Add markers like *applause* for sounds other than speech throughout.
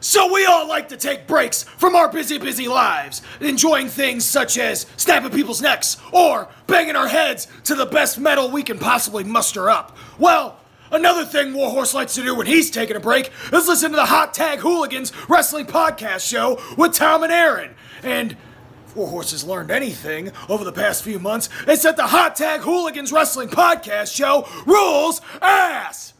So we all like to take breaks from our busy, busy lives, enjoying things such as snapping people's necks or banging our heads to the best metal we can possibly muster up. Well, another thing Warhorse likes to do when he's taking a break is listen to the Hot Tag Hooligans Wrestling Podcast Show with Tom and Aaron. And if Warhorse has learned anything over the past few months, it's that the Hot Tag Hooligans Wrestling Podcast Show rules ass!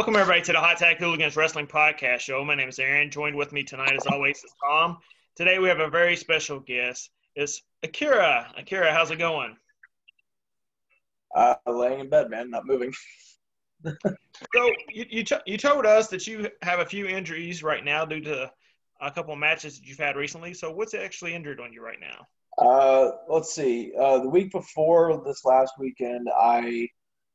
Welcome everybody to the Hot Tag Hooligans Wrestling Podcast Show. My name is Aaron. Joined with me tonight, as always, is Tom. Today we have a very special guest. It's Akira. Akira, how's it going? Uh, laying in bed, man, not moving. *laughs* So you you, t- you told us that you have a few injuries right now due to a couple of matches that you've had recently. So what's actually injured on you right now? Uh, let's see. Uh, the week before this last weekend, I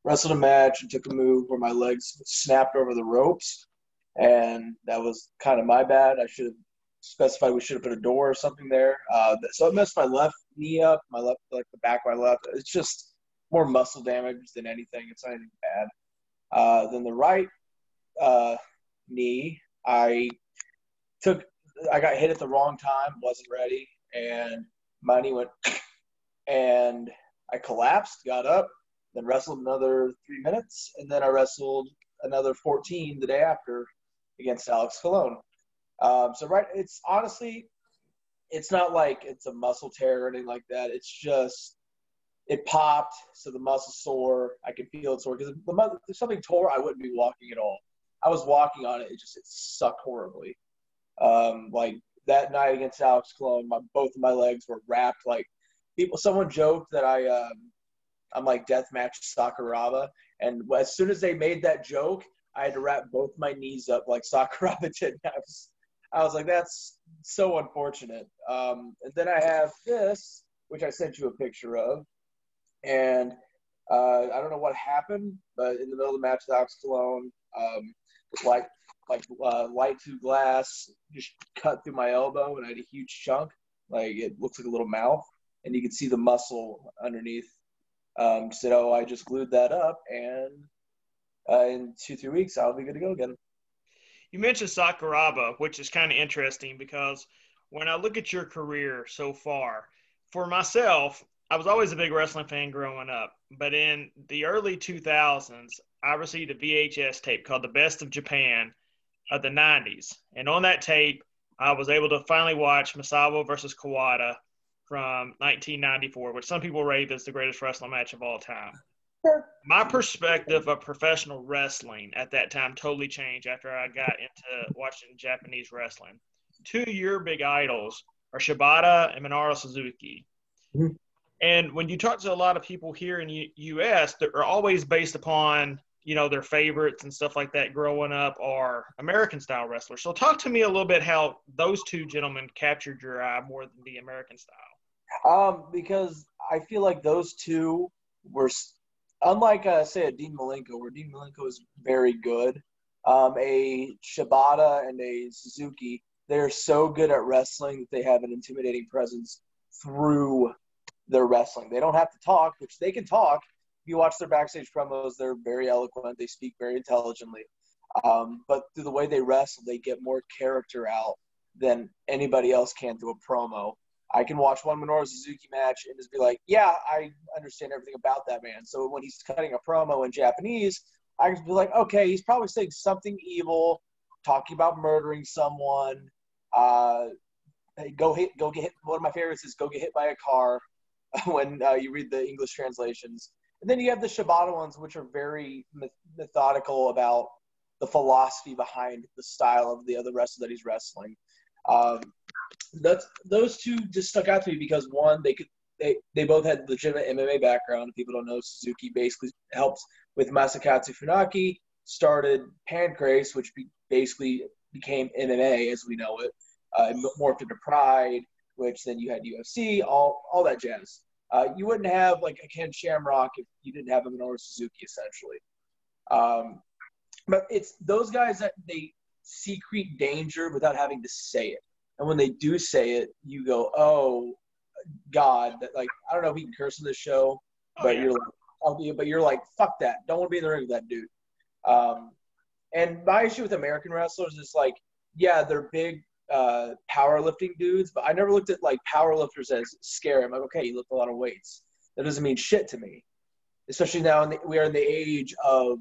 wrestled a match and took a move where my legs snapped over the ropes, and that was kind of my bad. I should have specified we should have put a door or something there. Uh, so it messed my left knee up, my left, like the back of my left. It's just more muscle damage than anything. It's not anything bad. Uh, then the right uh, knee, I took, I got hit at the wrong time, wasn't ready, and my knee went, *coughs* and I collapsed, got up, then wrestled another three minutes, and then I wrestled another 14 the day after against Alex Colon. Um, so right, it's honestly, it's not like it's a muscle tear or anything like that. It's just it popped, so the muscle sore. I could feel it sore because the mu- if something tore, I wouldn't be walking at all. I was walking on it; it just it sucked horribly. Um, like that night against Alex Colon, my both of my legs were wrapped. Like people, someone joked that I um, I'm like deathmatch Sakuraba, and as soon as they made that joke, I had to wrap both my knees up like *laughs* Sakuraba did. I was, I was like, that's so unfortunate. Um, and then I have this, which I sent you a picture of, and uh, I don't know what happened, but in the middle of the match, Alex Stallone, um, like like uh, light to glass, just cut through my elbow, and I had a huge chunk. Like it looks like a little mouth, and you can see the muscle underneath. Um, oh, I just glued that up, and uh, in two three weeks, I'll be good to go again. You mentioned Sakuraba, which is kind of interesting because when I look at your career so far, for myself, I was always a big wrestling fan growing up. But in the early 2000s, I received a VHS tape called The Best of Japan of the 90s. And on that tape, I was able to finally watch Misawa versus Kawada from 1994, which some people rate as the greatest wrestling match of all time my perspective of professional wrestling at that time totally changed after I got into watching Japanese wrestling. Two of your big idols are Shibata and Minoru Suzuki. Mhm. And when you talk to a lot of people here in U- U.S., they're always based upon you know their favorites and stuff like that growing up are American style wrestlers. So talk to me a little bit how those two gentlemen captured your eye more than the American style. Um, because I feel like those two were, unlike uh, say a Dean Malenko, where Dean Malenko is very good. Um, a Shibata and a Suzuki, they're so good at wrestling that they have an intimidating presence through their wrestling. They don't have to talk, which they can talk. If you watch their backstage promos, they're very eloquent. They speak very intelligently. Um, but through the way they wrestle, they get more character out than anybody else can through a promo. I can watch one Minoru Suzuki match and just be like, yeah, I understand everything about that man. So when he's cutting a promo in Japanese, I can be like, okay, he's probably saying something evil, talking about murdering someone. Uh, go hit, go get hit. One of my favorites is go get hit by a car *laughs* when uh, you read the English translations. And then you have the Shibata ones, which are very me- methodical about the philosophy behind the style of the other wrestler that he's wrestling. Um, that's those two just stuck out to me because one, they could they, they both had legitimate MMA background. If people don't know, Suzuki basically helped with Masakatsu Funaki, started Pancrase, which be, basically became MMA as we know it. Uh, it morphed into Pride, which then you had UFC, all all that jazz. Uh, you wouldn't have like a Ken Shamrock if you didn't have a Minoru Suzuki, essentially. Um, but it's those guys that they secret danger without having to say it. And when they do say it, you go, "Oh God!" That like I don't know if we can curse in this show, Oh, but yeah. you're like, but you're like, "Fuck that! Don't want to be in the ring with that dude." Um, and my issue with American wrestlers is like, yeah, they're big uh, powerlifting dudes, but I never looked at like powerlifters as scary. I'm like, okay, you lift a lot of weights. That doesn't mean shit to me, especially now in the, we are in the age of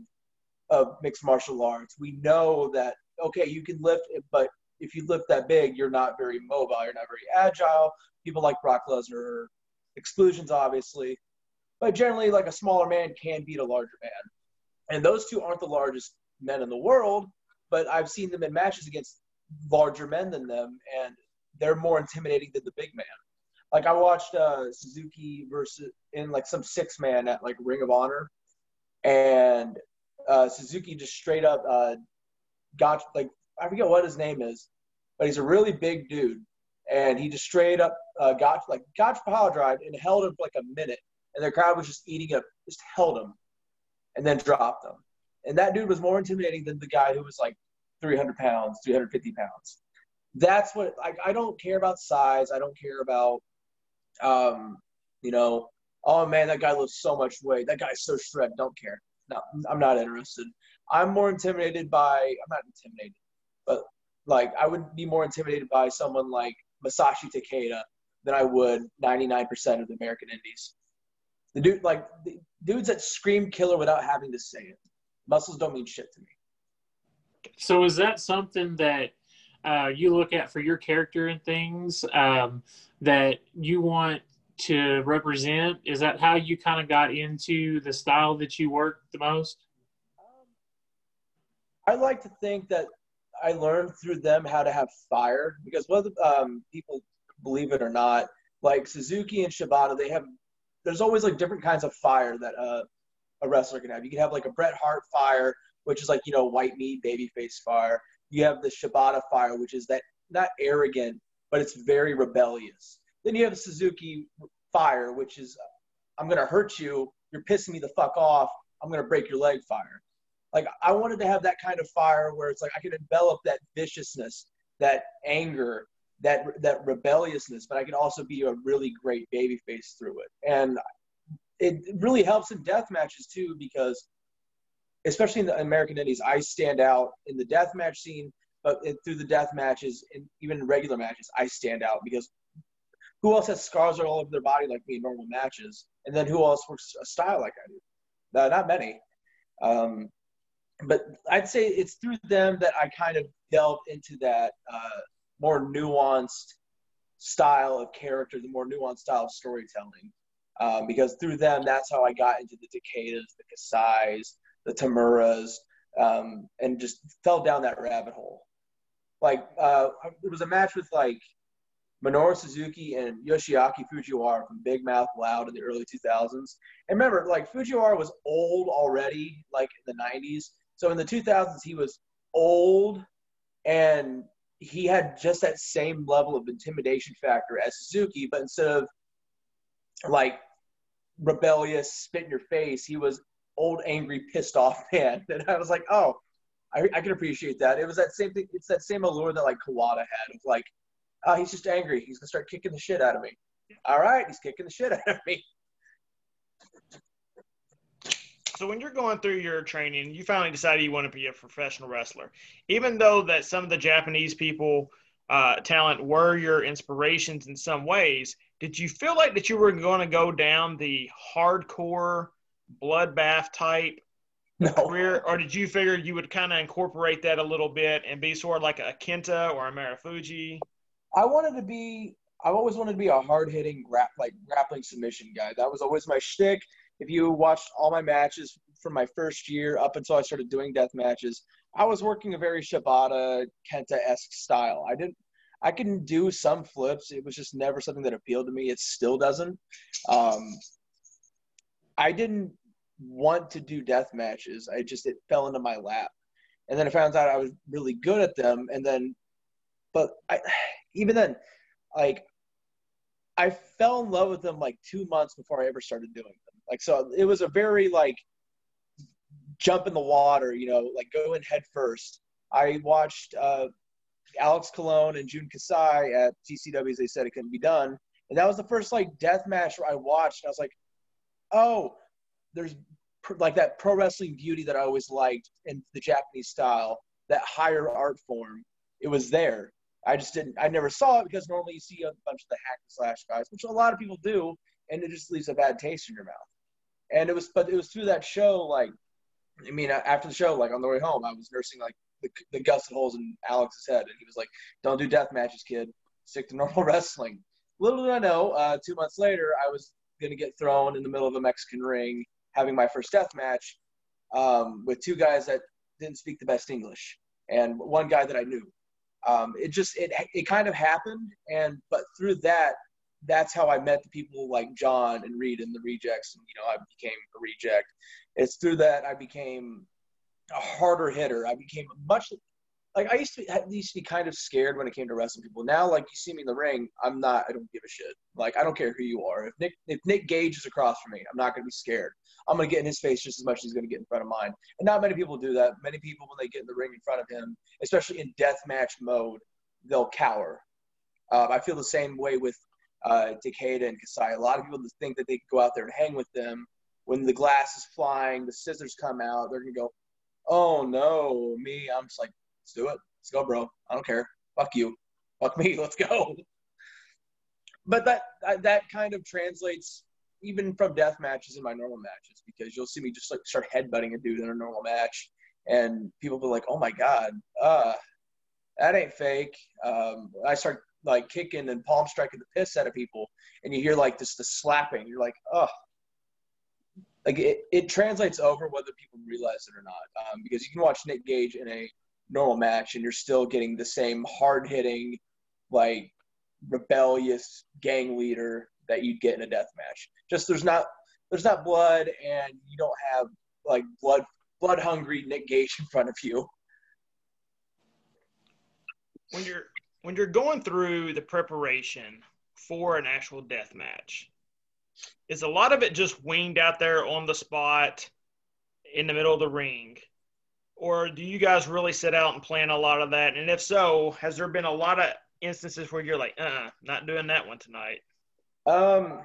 of mixed martial arts. We know that okay, you can lift, but if you lift that big, you're not very mobile. You're not very agile. People like Brock Lesnar, exclusions obviously, but generally, like a smaller man can beat a larger man. And those two aren't the largest men in the world, but I've seen them in matches against larger men than them, and they're more intimidating than the big man. Like I watched uh, Suzuki versus in like some six man at like Ring of Honor, and uh, Suzuki just straight up uh, got like I forget what his name is, but he's a really big dude, and he just straight up uh, got like got power drive and held him for like a minute, and the crowd was just eating up, just held him, and then dropped him, and that dude was more intimidating than the guy who was like 300 pounds, 350 pounds. That's what like I don't care about size. I don't care about, um, you know, oh man, that guy lifts so much weight. That guy's so shredded. Don't care. No, I'm not interested. I'm more intimidated by. I'm not intimidated, but like I would be more intimidated by someone like Masashi Takeda than I would 99% of the American Indies. The dude, like the dudes that scream killer without having to say it. Muscles don't mean shit to me. So is that something that uh, you look at for your character and things um, that you want to represent? Is that how you kind of got into the style that you work the most? I like to think that I learned through them how to have fire because whether um, people believe it or not, like Suzuki and Shibata, they have there's always like different kinds of fire that uh, a wrestler can have. You can have like a Bret Hart fire, which is like you know white meat baby face fire. You have the Shibata fire, which is that not arrogant, but it's very rebellious. Then you have Suzuki fire, which is I'm gonna hurt you. You're pissing me the fuck off. I'm gonna break your leg fire. Like I wanted to have that kind of fire where it's like I could envelop that viciousness, that anger, that that rebelliousness, but I could also be a really great baby face through it. And it really helps in death matches too because especially in the American Indies, I stand out in the death match scene, but it, through the death matches and even regular matches, I stand out because who else has scars all over their body like me in normal matches? And then who else works a style like I do? No, not many. Um, but I'd say it's through them that I kind of delved into that uh, more nuanced style of character, the more nuanced style of storytelling. Um, because through them, that's how I got into the Takedas, the Kasais, the Tamuras, um, and just fell down that rabbit hole. Like uh, there was a match with like Minoru Suzuki and Yoshiaki Fujiwara from Big Mouth Loud in the early 2000s. And remember, like Fujiwara was old already, like in the 90s. So in the 2000s, he was old and he had just that same level of intimidation factor as Suzuki, but instead of like rebellious, spit in your face, he was old, angry, pissed off *laughs* man. And I was like, oh, I, I can appreciate that. It was that same thing. It's that same allure that like Kawada had of like, oh, he's just angry. He's gonna start kicking the shit out of me. All right, he's kicking the shit out of me. So when you're going through your training, you finally decided you want to be a professional wrestler. Even though that some of the Japanese people uh, talent were your inspirations in some ways, did you feel like that you were going to go down the hardcore bloodbath type No, career, or did you figure you would kind of incorporate that a little bit and be sort of like a Kenta or a Marufuji? I wanted to be. I've always wanted to be a hard hitting grap like grappling submission guy. That was always my shtick. If you watched all my matches from my first year up until I started doing death matches, I was working a very Shibata Kenta esque style. I didn't. I can do some flips. It was just never something that appealed to me. It still doesn't. Um, I didn't want to do death matches. I just it fell into my lap, and then I found out I was really good at them. And then, but I, *sighs* even then, like I fell in love with them like two months before I ever started doing. Like so, it was a very like jump in the water, you know, like go in head first. I watched uh, Alex Colon and Jun Kasai at TCW. They said it couldn't be done, and that was the first like death match I watched. And I was like, oh, there's pr- like that pro wrestling beauty that I always liked in the Japanese style, that higher art form. It was there. I just didn't. I never saw it because normally you see a bunch of the hack and slash guys, which a lot of people do, and it just leaves a bad taste in your mouth. And it was, but it was through that show. Like, I mean, after the show, like on the way home, I was nursing like the, the gusset holes in Alex's head, and he was like, "Don't do death matches, kid. Stick to normal *laughs* wrestling." Little did I know, uh, two months later, I was gonna get thrown in the middle of a Mexican ring, having my first death match um, with two guys that didn't speak the best English, and one guy that I knew. Um, it just it it kind of happened, and but through that, that's how I met the people like John and Reed and the rejects, and you know I became a reject. It's through that I became a harder hitter. I became much like I used to be, used to be kind of scared when it came to wrestling people. Now, like you see me in the ring, I'm not. I don't give a shit. Like I don't care who you are. If Nick if Nick Gage is across from me, I'm not gonna be scared. I'm gonna get in his face just as much as he's gonna get in front of mine. And not many people do that. Many people, when they get in the ring in front of him, especially in death match mode, they'll cower. Uh, I feel the same way with uh, and Kasai. A lot of people think that they can go out there and hang with them. When the glass is flying, the scissors come out, they're gonna go, "Oh no, me!" I'm just like, Let's do it. Let's go, bro. I don't care. Fuck you. Fuck me. *laughs* Let's go. But that that kind of translates even from death matches in my normal matches because you'll see me just like start headbutting a dude in a normal match, and people be like, "Oh my god, uh, that ain't fake." Um, I start like kicking and palm striking the piss out of people, and you hear like this the slapping. You're like, "Oh." Like it, it translates over whether people realize it or not, um, because you can watch Nick Gage in a normal match and you're still getting the same hard hitting, like rebellious gang leader that you'd get in a death match. Just there's not there's not blood and you don't have like blood blood hungry Nick Gage in front of you. When you're when you're going through the preparation for an actual death match, is a lot of it just winged out there on the spot in the middle of the ring? or do you guys really sit out and plan a lot of that? And if so, has there been a lot of instances where you're like, uh, not doing that one tonight? Um,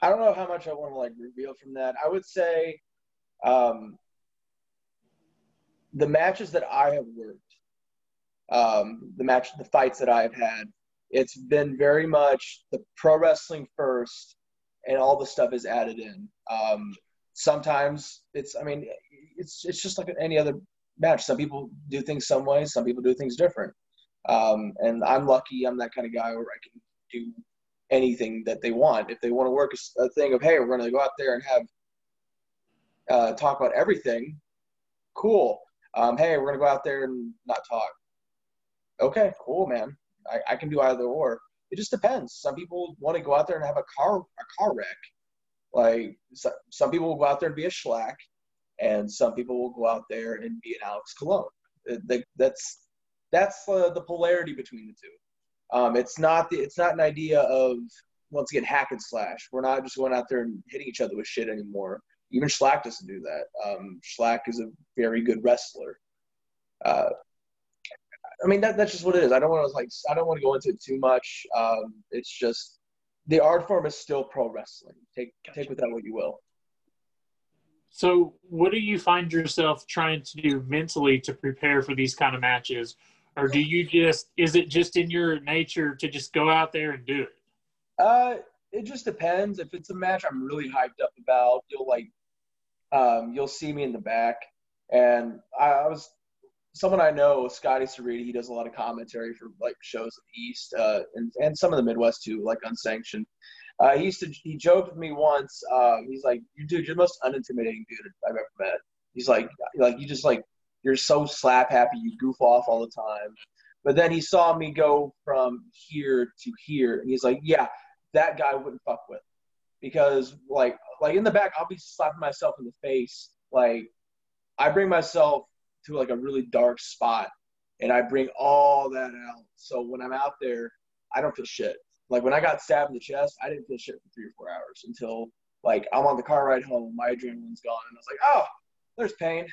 I don't know how much I want to like reveal from that. I would say, um, the matches that I have worked, um, the match, the fights that I have had, it's been very much the pro wrestling first, and all the stuff is added in. Um, sometimes it's, I mean, it's it's just like any other match. Some people do things some way, some people do things different. Um, and I'm lucky. I'm that kind of guy where I can do anything that they want. If they want to work a, a thing of, hey, we're going to go out there and have uh, talk about everything, cool. Um, hey, we're going to go out there and not talk. Okay, cool, man. I, I can do either or. It just depends. Some people want to go out there and have a car a car wreck. Like so, some people will go out there and be a Shlak and some people will go out there and be an Alex Colon. That's that's uh, the polarity between the two. Um, it's not the, it's not an idea of once again hack and slash. We're not just going out there and hitting each other with shit anymore. Even Shlak doesn't do that. Um, Shlak is a very good wrestler. Uh, I mean that, that's just what it is. I don't want to like I don't want to go into it too much. Um, it's just the art form is still pro wrestling. Take gotcha. take with that what you will. So, what do you find yourself trying to do mentally to prepare for these kind of matches? Or do you just, is it just in your nature to just go out there and do it? Uh, it just depends. If it's a match I'm really hyped up about, you'll like, um, you'll see me in the back. And I, I was, someone I know, Scotty Cerriti, he does a lot of commentary for like shows in the East uh, and, and some of the Midwest too, like unsanctioned. Uh, he used to he joked with me once. Um, he's like, "You dude, you're the most unintimidating dude I've ever met." He's like, like you just like you're so slap happy, you goof off all the time. But then he saw me go from here to here, and he's like, "Yeah, that guy wouldn't fuck with," because like like in the back, I'll be slapping myself in the face. Like I bring myself to like a really dark spot, and I bring all that out. So when I'm out there, I don't feel shit. Like when I got stabbed in the chest, I didn't feel shit for three or four hours until like I'm on the car ride home, my adrenaline's gone, and I was like, oh, there's pain.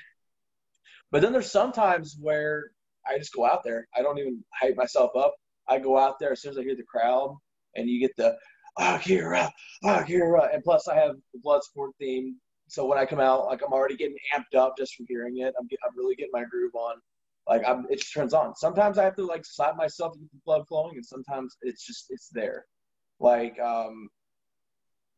But then there's sometimes where I just go out there. I don't even hype myself up. I go out there as soon as I hear the crowd, and you get the oh, Akira, Akira, oh, and plus I have the Bloodsport theme. So when I come out, like I'm already getting amped up just from hearing it. I'm, I'm really getting my groove on. Like I'm, it just turns on. Sometimes I have to like slap myself to get the blood flowing, and sometimes it's just it's there. Like um,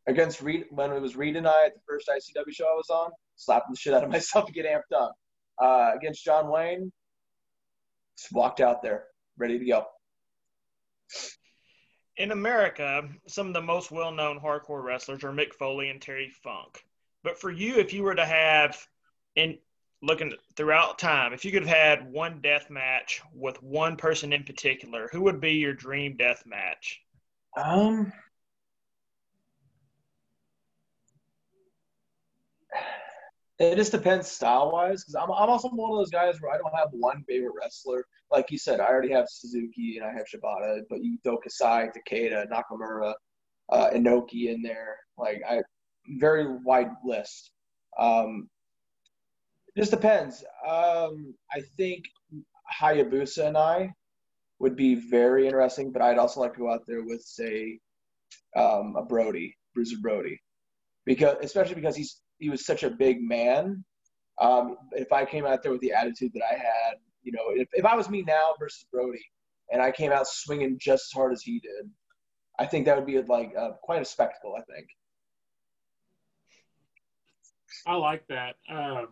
against Reed when it was Reed and I at the first ICW show I was on, slapping the shit out of *laughs* myself to get amped up. Uh, against John Wayne, just walked out there ready to go. In America, some of the most well known hardcore wrestlers are Mick Foley and Terry Funk. But for you, if you were to have, in looking throughout time, if you could have had one death match with one person in particular, who would be your dream death match? Um, it just depends style wise because I'm, I'm also one of those guys where I don't have one favorite wrestler. Like you said, I already have Suzuki and I have Shibata, but you throw Kasai, Takeda, Nakamura, uh, Inoki in there. Like I, very wide list. Um, just depends. Um, I think Hayabusa and I would be very interesting, but I'd also like to go out there with say um, a Brody, Bruiser Brody, because especially because he's he was such a big man. Um, if I came out there with the attitude that I had, you know, if, if I was me now versus Brody, and I came out swinging just as hard as he did, I think that would be like uh, quite a spectacle. I think. I like that. Um,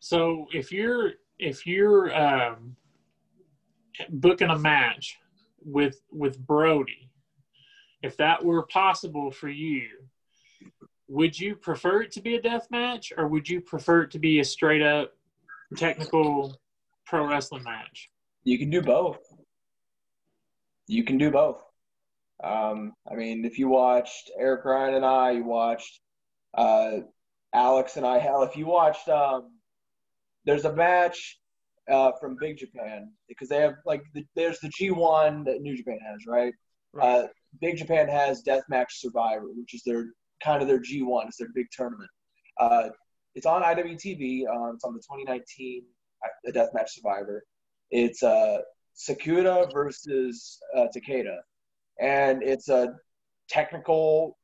so if you're if you're um, booking a match with with Brody, if that were possible for you, would you prefer it to be a death match or would you prefer it to be a straight up technical pro wrestling match? You can do both. You can do both. Um, I mean, if you watched Eric Ryan and I, you watched uh, Alex and I. Hell, if you watched, um, there's a match uh, from Big Japan because they have like the, there's the G1 that New Japan has, right? right. Uh, Big Japan has Deathmatch Survivor, which is their kind of their G1. It's their big tournament. Uh, it's on IWTV. Um, it's on the 2019 uh, Deathmatch Survivor. It's uh, Sakura versus uh, Takeda, and it's a technical.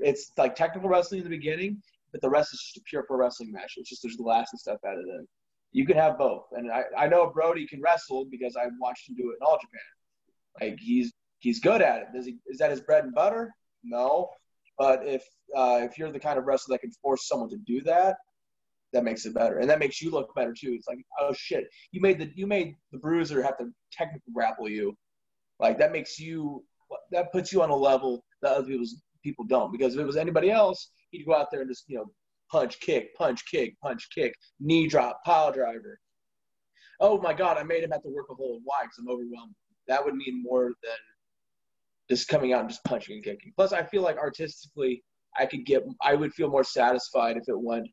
It's like technical wrestling in the beginning, but the rest is just a pure pro wrestling match. It's just there's glass and stuff added in. You could have both, and I, I know Brody can wrestle because I watched him do it in All Japan. Like he's he's good at it. Does he? Is that his bread and butter? No, but if uh, if you're the kind of wrestler that can force someone to do that, that makes it better, and that makes you look better too. It's like, oh shit, you made the you made the bruiser have to technically grapple you, like that makes you that puts you on a level that other people's people don't. Because if it was anybody else, he'd go out there and just you know punch, kick, punch, kick, punch, kick, knee drop, pile driver. Oh my god, I made him have to work a whole why because I'm overwhelmed. That would mean more than just coming out and just punching and kicking. Plus, I feel like artistically, I could get, I would feel more satisfied if it went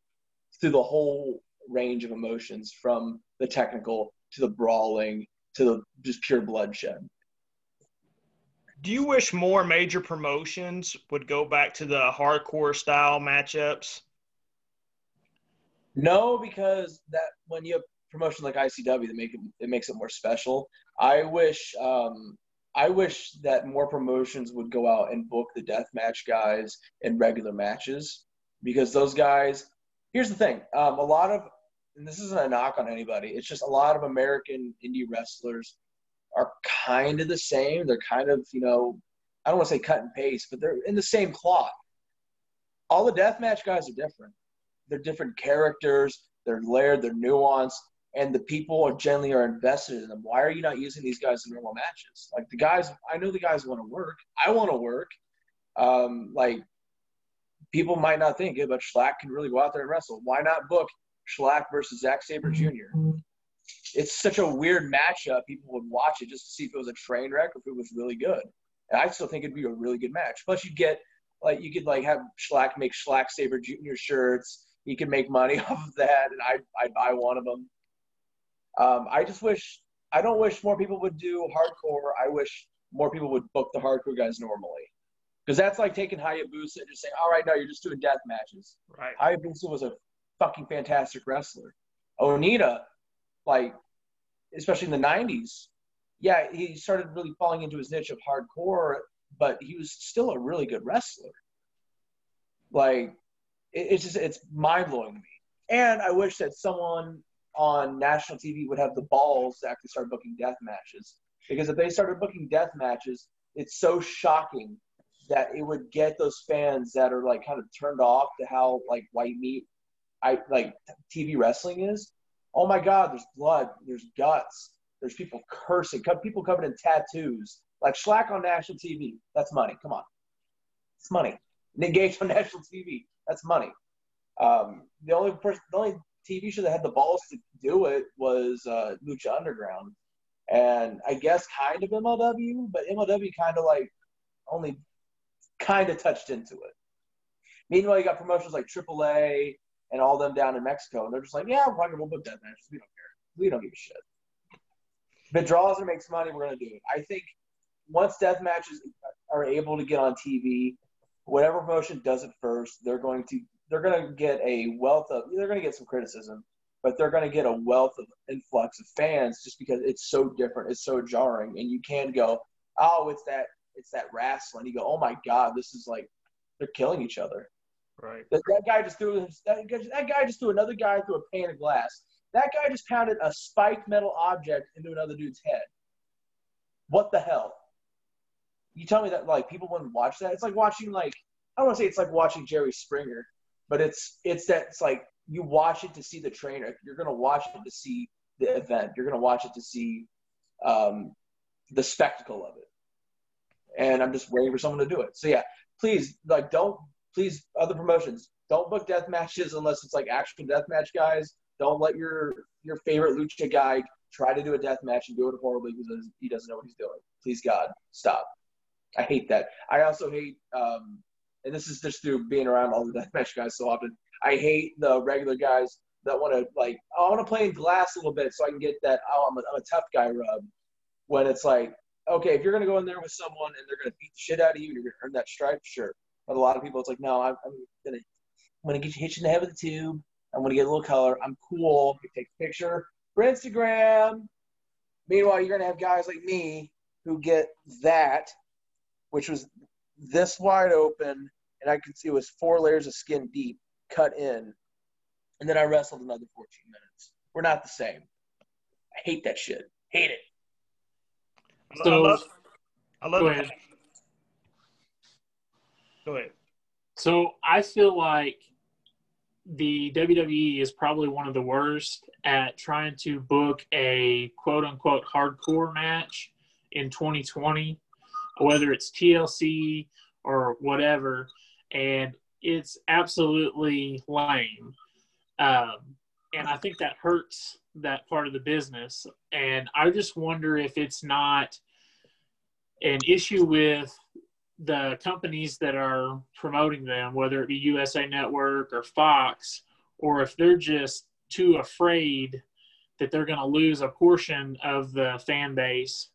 through the whole range of emotions from the technical to the brawling to the just pure bloodshed. Do you wish more major promotions would go back to the hardcore style matchups? No, because that when you have promotion like ICW, that make it it makes it more special. I wish um, I wish that more promotions would go out and book the death match guys in regular matches because those guys. Here's the thing: um, a lot of, and this isn't a knock on anybody. It's just a lot of American indie wrestlers are kind of the same. They're kind of, you know, I don't want to say cut and paste, but they're in the same cloth. All the death match guys are different. They're different characters. They're layered. They're nuanced and the people are generally are invested in them. Why are you not using these guys in normal matches? Like the guys, I know the guys want to work. I want to work. Um, like people might not think it, but Shlak can really go out there and wrestle. Why not book Shlak versus Zack Sabre Jr.? It's such a weird matchup. People would watch it just to see if it was a train wreck or if it was really good. And I still think it'd be a really good match. Plus, you'd get like you could like have Shlak make Shlak Sabre Jr. shirts. He could make money *laughs* off of that, and I I buy one of them. Um, I just wish I don't wish more people would do hardcore. I wish more people would book the hardcore guys normally. Because that's like taking Hayabusa and just saying, all right, no, you're just doing death matches. Right. Hayabusa was a fucking fantastic wrestler. Onita, like, especially in the '90s, yeah, he started really falling into his niche of hardcore, but he was still a really good wrestler. Like, it, it's just it's mind blowing to me. And I wish that someone on national TV would have the balls to actually start booking death matches. Because if they started booking death matches, it's so shocking that it would get those fans that are like kind of turned off to how like white meat I like TV wrestling is. Oh my God, there's blood, there's guts, there's people cursing, people covered in tattoos. Like Shlak on national TV, that's money. Come on, it's money. Nick Gage on *laughs* national TV, that's money. Um, the only person, the only TV show that had the balls to do it was uh, Lucha Underground, and I guess kind of MLW, but MLW kind of like only kind of touched into it. Meanwhile, you got promotions like AAA and all them down in Mexico, and they're just like, yeah, to book death matches. We don't care. We don't give a shit. If it draws and makes money, we're to do it. I think once death matches are able to get on TV, whatever promotion does it first, they're going to they're going to get a wealth of they're going to get some criticism, but they're going to get a wealth of influx of fans just because it's so different, it's so jarring, and you can go, oh, it's that it's that wrestling. You go, oh my god, this is like they're killing each other. Right. That, that guy just threw that, that guy just threw another guy through a pane of glass. That guy just pounded a spiked metal object into another dude's head. What the hell? You tell me that like people wouldn't watch that? It's like watching like I don't want to say it's like watching Jerry Springer, but it's it's that it's like you watch it to see the trainer. You're gonna watch it to see the event. You're gonna watch it to see um, the spectacle of it. And I'm just waiting for someone to do it. So yeah, please like don't please other promotions don't book death matches unless it's like actual death match guys. Don't let your your favorite lucha guy try to do a death match and do it horribly because he doesn't know what he's doing. Please God, stop. I hate that. I also hate um, and this is just through being around all the deathmatch guys so often. I hate the regular guys that want to like, I want to play in glass a little bit so I can get that. Oh, I'm a, I'm a tough guy rub. When it's like, okay, if you're gonna go in there with someone and they're gonna beat the shit out of you, and you're gonna earn that stripe, sure. But a lot of people, it's like, no, I'm, I'm gonna, I'm gonna get you hit in the head with a tube. I'm gonna get a little color. I'm cool. Take a picture for Instagram. Meanwhile, you're gonna have guys like me who get that, which was this wide open and I could see it was four layers of skin deep, cut in, and then I wrestled another 14 minutes. We're not the same. I hate that shit. Hate it. So, I love, I love go ahead. So I feel like the WWE is probably one of the worst at trying to book a quote unquote hardcore match in 2020, whether it's TLC or whatever and it's absolutely lame. Um, and I think that hurts that part of the business. And I just wonder if it's not an issue with the companies that are promoting them, whether it be USA Network or Fox, or if they're just too afraid that they're going to lose a portion of the fan base.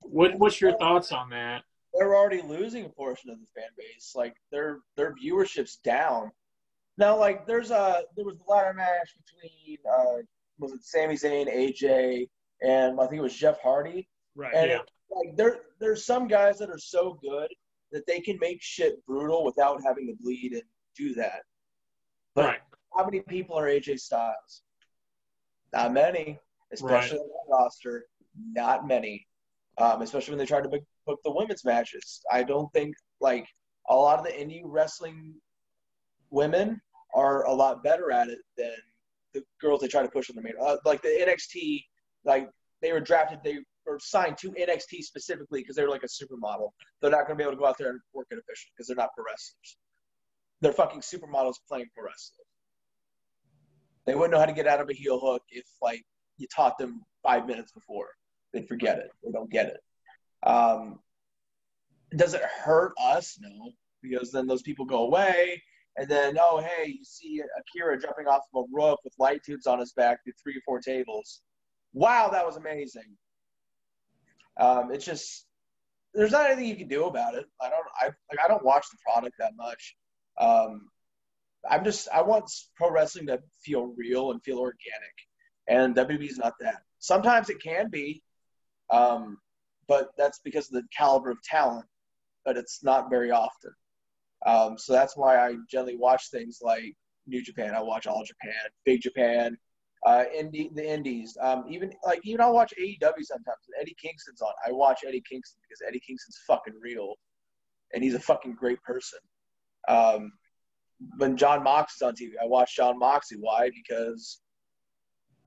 What, what's your thoughts on that? they're already losing a portion of the fan base. Like their their viewership's down. Now, like there's a there was the ladder match between uh, was it Sami Zayn, AJ, and I think it was Jeff Hardy. Right. And yeah. it, like there there's some guys that are so good that they can make shit brutal without having to bleed and do that. But Right. how many people are AJ Styles? Not many, especially on the roster. Not many, um, especially when they try to book, book the women's matches. I don't think like a lot of the indie wrestling women are a lot better at it than the girls they try to push on the main. Uh, like the NXT, like they were drafted, they were signed to NXT specifically because they were like a supermodel. They're not going to be able to go out there and work it officially because they're not pro wrestlers. They're fucking supermodels playing pro wrestlers. They wouldn't know how to get out of a heel hook if like you taught them five minutes before. They'd forget it. They don't get it. Um, does it hurt us? No, because then those people go away, and then oh hey, you see Akira jumping off of a roof with light tubes on his back through three or four tables. Wow, that was amazing. Um, it's just there's not anything you can do about it. I don't I like I don't watch the product that much. Um, I'm just I want pro wrestling to feel real and feel organic, and WWE is not that. Sometimes it can be, um, but that's because of the caliber of talent. But it's not very often. Um, so that's why I generally watch things like New Japan. I watch All Japan, Big Japan, uh, indie, the Indies. Um, even like even I'll watch AEW sometimes. Eddie Kingston's on. I watch Eddie Kingston because Eddie Kingston's fucking real, and he's a fucking great person. Um, when John Mox is on TV, I watch John Moxley. Why? Because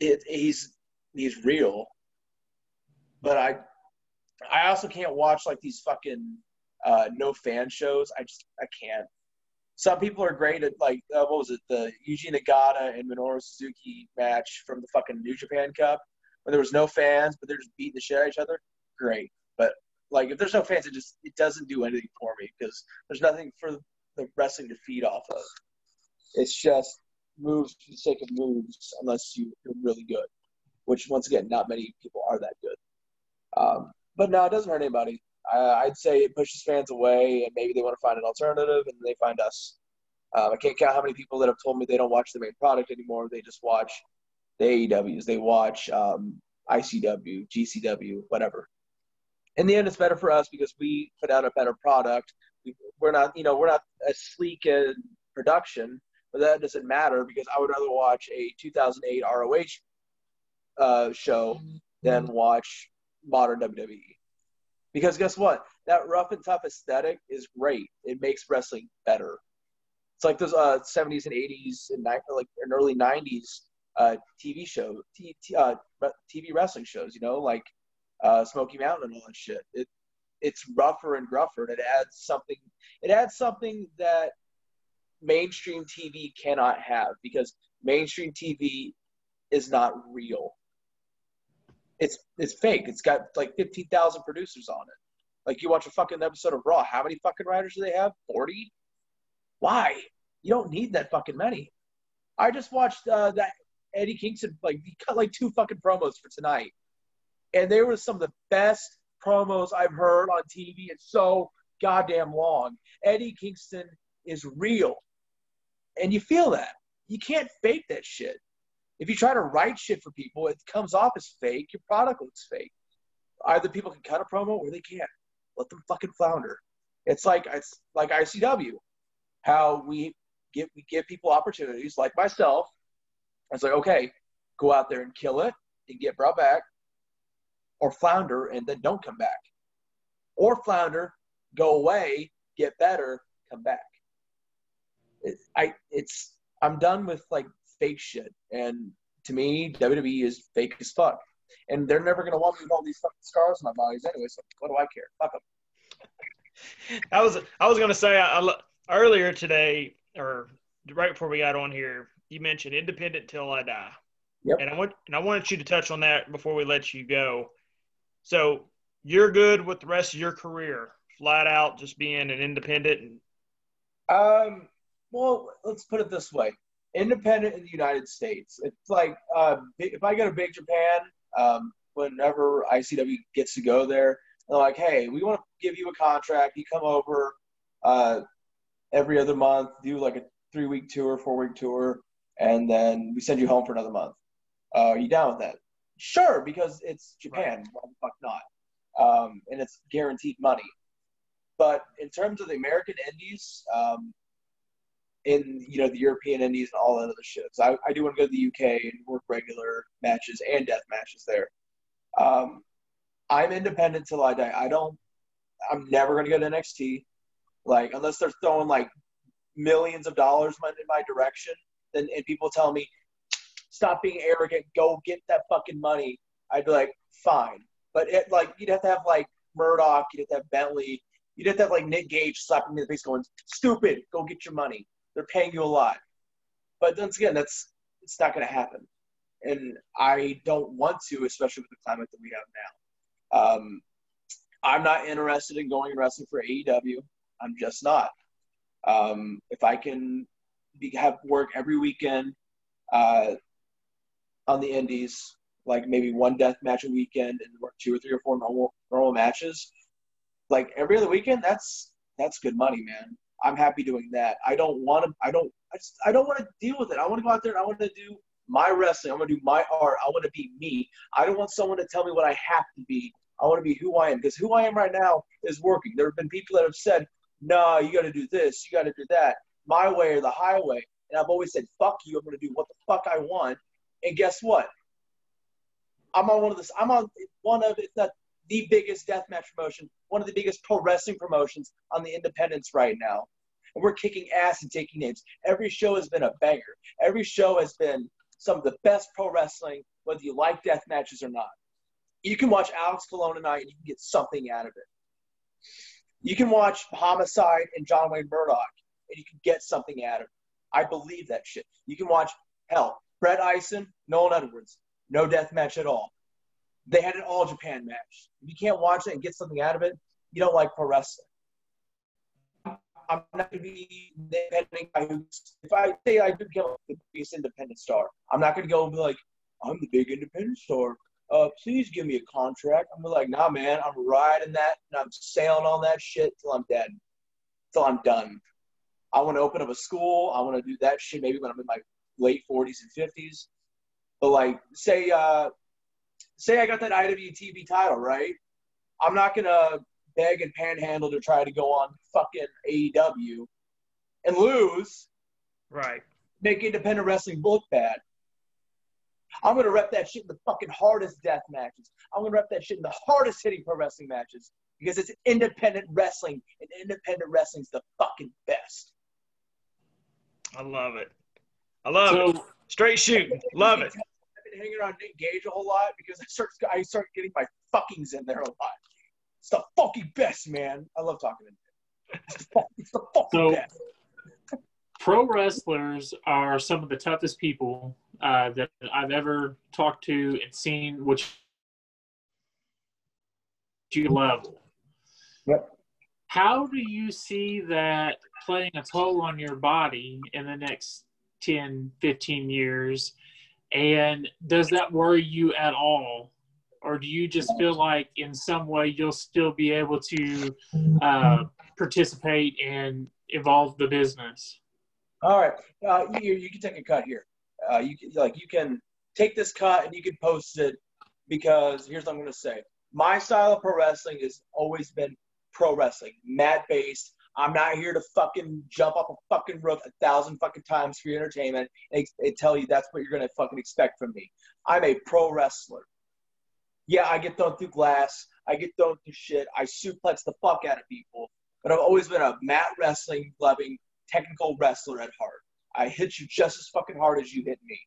it, he's he's real. But I I also can't watch like these fucking uh, no fan shows. I just I can't. Some people are great at like uh, what was it the Yuji Nagata and Minoru Suzuki match from the fucking New Japan Cup when there was no fans but they're just beating the shit out of each other. Great, but like if there's no fans, it just it doesn't do anything for me because there's nothing for the wrestling to feed off of. It's just moves for the sake of moves, unless you, are really good, which once again, not many people are that good. Um, but no, it doesn't hurt anybody. I, would say it pushes fans away, and maybe they want to find an alternative, and they find us. Um, I can't count how many people that have told me they don't watch the main product anymore. They just watch the AEWs. They watch um, ICW, GCW, whatever. In the end, it's better for us because we put out a better product we're not, you know, we're not as sleek in production, but that doesn't matter because I would rather watch a 2008 ROH uh, show than watch modern WWE. Because guess what? That rough and tough aesthetic is great. It makes wrestling better. It's like those uh, 70s and 80s and like an early 90s uh, TV show, t- t- uh, TV wrestling shows. You know, like uh, Smoky Mountain and all that shit. It, it's rougher and gruffer. And it adds something. It adds something that mainstream TV cannot have because mainstream TV is not real. It's it's fake. It's got like fifteen thousand producers on it. Like you watch a fucking episode of Raw. How many fucking writers do they have? Forty. Why? You don't need that fucking many. I just watched uh, that Eddie Kingston like he cut like two fucking promos for tonight, and they were some of the best promos I've heard on TV. It's so goddamn long. Eddie Kingston is real. And you feel that. You can't fake that shit. If you try to write shit for people, it comes off as fake. Your product looks fake. Either people can cut a promo or they can't. Let them fucking flounder. It's like it's like ICW, how we give we give people opportunities, like myself. It's like okay, go out there and kill it and get brought back, or flounder and then don't come back. Or flounder, go away, get better, come back. It, I it's I'm done with like fake shit. And to me, WWE is fake as fuck. And they're never gonna want me with all these fucking scars on my bodies anyway. So what do I care? Fuck them. *laughs* I was I was gonna say I, I, earlier today or right before we got on here, you mentioned independent till I die. Yep. And I want and I wanted you to touch on that before we let you go. So you're good with the rest of your career, flat out just being an independent. And- Um. Well, let's put it this way: independent in the United States. It's like uh, if I go to Big Japan, um, whenever ICW gets to go there, they're like, "Hey, we want to give you a contract. You come over uh, every other month, do like a three-week tour, four-week tour, and then we send you home for another month. Uh, are you down with that?" Sure, because it's Japan. Right. Why the fuck not? Um, and it's guaranteed money. But in terms of the American Indies, um, in you know the European Indies and all that other shit, so I, I do want to go to the UK and work regular matches and death matches there. Um, I'm independent till I die. I don't. I'm never to go to NXT, like unless they're throwing like millions of dollars in my direction. Then and people tell me stop being arrogant, go get that fucking money, I'd be like, fine. But it like you'd have to have like Murdoch, you'd have to have Bentley, you'd have to have like Nick Gage slapping me in the face, going, "Stupid, go get your money. They're paying you a lot." But once again, that's it's not going to happen, and I don't want to, especially with the climate that we have now. Um, I'm not interested in going and wrestling for AEW. I'm just not. Um, if I can be, have work every weekend, uh, on the indies, like maybe one death match a weekend and work two or three or four normal normal matches, like every other weekend, that's that's good money, man. I'm happy doing that. I don't want to. I don't. I just. I don't want to deal with it. I want to go out there and I want to do my wrestling. I want to do my art. I want to be me. I don't want someone to tell me what I have to be. I want to be who I am because who I am right now is working. There have been people that have said, "No, you got to do this. You got to do that. My way or the highway." And I've always said, "Fuck you. I'm going to do what the fuck I want." And guess what? I'm on one of this. I'm on one of, if not the biggest deathmatch promotion, one of the biggest pro wrestling promotions on the independents right now. And we're kicking ass and taking names. Every show has been a banger. Every show has been some of the best pro wrestling, whether you like death matches or not. You can watch Alex Colon tonight and you can get something out of it. You can watch Homicide and John Wayne Murdoch and you can get something out of it. I believe that shit. You can watch, hell, Brett Ison, Nolan Edwards, no death match at all. They had an all Japan match. If you can't watch it and get something out of it, you don't like pro wrestling. I'm not going to be if I say I do become the biggest independent star, I'm not going to go and be like, I'm the big independent star. Uh, please give me a contract. I'm like, nah, man, I'm riding that and I'm sailing on that shit till I'm dead, till I'm done. I want to open up a school. I want to do that shit maybe when I'm in my late 40s and 50s. But like, say, uh, say I got that IWTV title, right? I'm not gonna beg and panhandle to try to go on fucking AEW and lose. Right. Make independent wrestling look bad. I'm gonna rep that shit in the fucking hardest death matches. I'm gonna rep that shit in the hardest hitting pro wrestling matches because it's independent wrestling, and independent wrestling's the fucking best. I love it. I love So- it. Straight shooting. Love it. Been hanging around Nick Gage a whole lot because *laughs* I start I start getting my fuckings in there a lot. It's the fucking best, man. I love talking to him. It's the, fuck, it's the fucking So- best. pro wrestlers are some of the toughest people uh, that I've ever talked to and seen, which you level. Yep. How do you see that playing a toll on your body in the next 10, 15 years? And does that worry you at all? Or do you just feel like in some way you'll still be able to uh, participate and evolve the business? All right, uh, you you can take a cut here. Uh, you can, like you can take this cut and you can post it because here's what I'm going to say. My style of pro wrestling has always been pro wrestling, mat based. I'm not here to fucking jump off a fucking roof a thousand fucking times for your entertainment and, and tell you that's what you're to fucking expect from me. I'm a pro wrestler. Yeah, I get thrown through glass. I get thrown through shit. I suplex the fuck out of people. But I've always been a mat wrestling loving technical wrestler at heart. I hit you just as fucking hard as you hit me.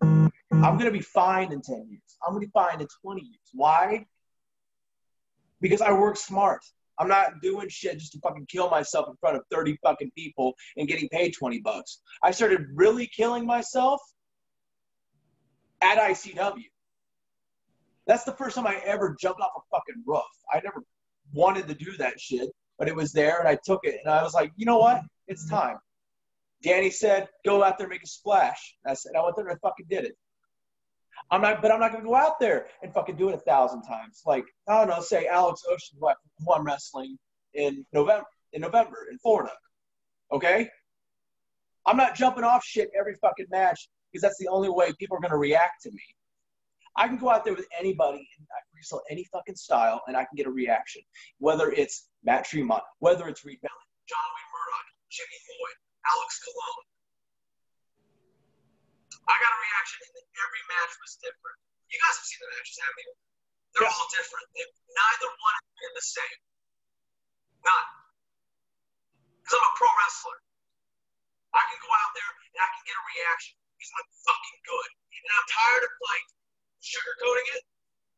I'm gonna be fine in 10 years. I'm gonna be fine in 20 years. Why? Because I work smart. I'm not doing shit just to fucking kill myself in front of 30 fucking people and getting paid 20 bucks. I started really killing myself at ICW. That's the first time I ever jumped off a fucking roof. I never wanted to do that shit, but it was there and I took it and I was like, you know what? It's time. Danny said, go out there make a splash. I said, I went there and I fucking did it. I'm not, but I'm not gonna go out there and fucking do it a thousand times. Like, I don't know, say Alex Ocean, who I- who I'm wrestling in November, in November in Florida. Okay? I'm not jumping off shit every fucking match because that's the only way people are gonna react to me. I can go out there with anybody and I can wrestle any fucking style and I can get a reaction. Whether it's Matt Tremont, whether it's Reed Bentley, John Wayne Murdoch, Jimmy Floyd, Alex Colon. I got a reaction and then every match was different. You guys have seen the matches, haven't you? They're Yes. all different. They, neither one has been the same. None. Because I'm a pro wrestler. I can go out there and I can get a reaction because I'm fucking good. And I'm tired of like sugarcoating it.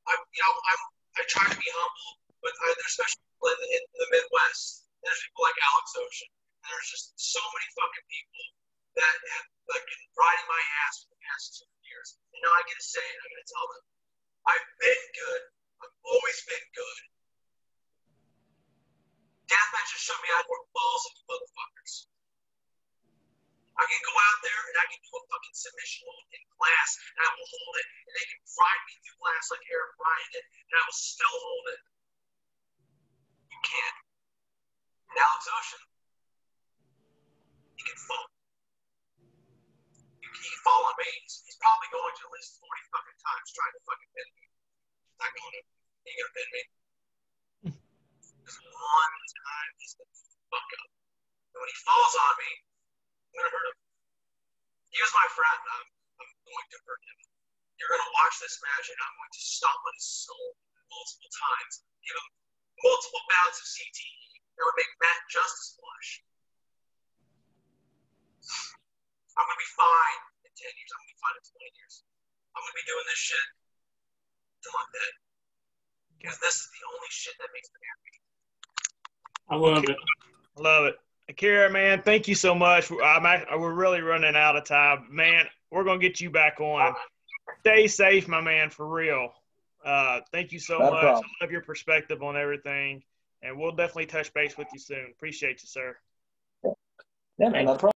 I, you know, I'm I try to be humble, but I, there's especially people in the, in the Midwest. There's people like Alex Ocean. And there's just so many fucking people that have like been riding my ass for the past two years. And now I get to say it. I got to tell them, I've been good. I've always been good. Death matches showed me I work balls into motherfuckers. I can go out there and I can do a fucking submission hold in glass and I will hold it and they can grind me through glass like Eric Ryan did and I will still hold it. You can't. And Alex Ocean, he can fall. He's, he's probably going to at least 40 fucking times trying to fucking pin me. He's not going to. He ain't gonna pin me. Because one time he's gonna fuck up. And when he falls on me, I'm gonna hurt him. He was my friend. I'm, I'm going to hurt him. You're gonna watch this match, and I'm going to stomp on his soul multiple times. Give him multiple bouts of CTE that would make Matt Justice blush. I'm gonna be fine in 10 years. I'm gonna be fine in 20 years. I'm gonna be doing this shit till I'm dead. Because this is the only shit that makes me happy. I love it. I love it. Akira, man, thank you so much. I'm act- we're really running out of time. Man, we're going to get you back on. Stay safe, my man, for real. Uh, thank you so No much. problem. I love your perspective on everything. And we'll definitely touch base with you soon. Appreciate you, sir. Yeah, man, no problem.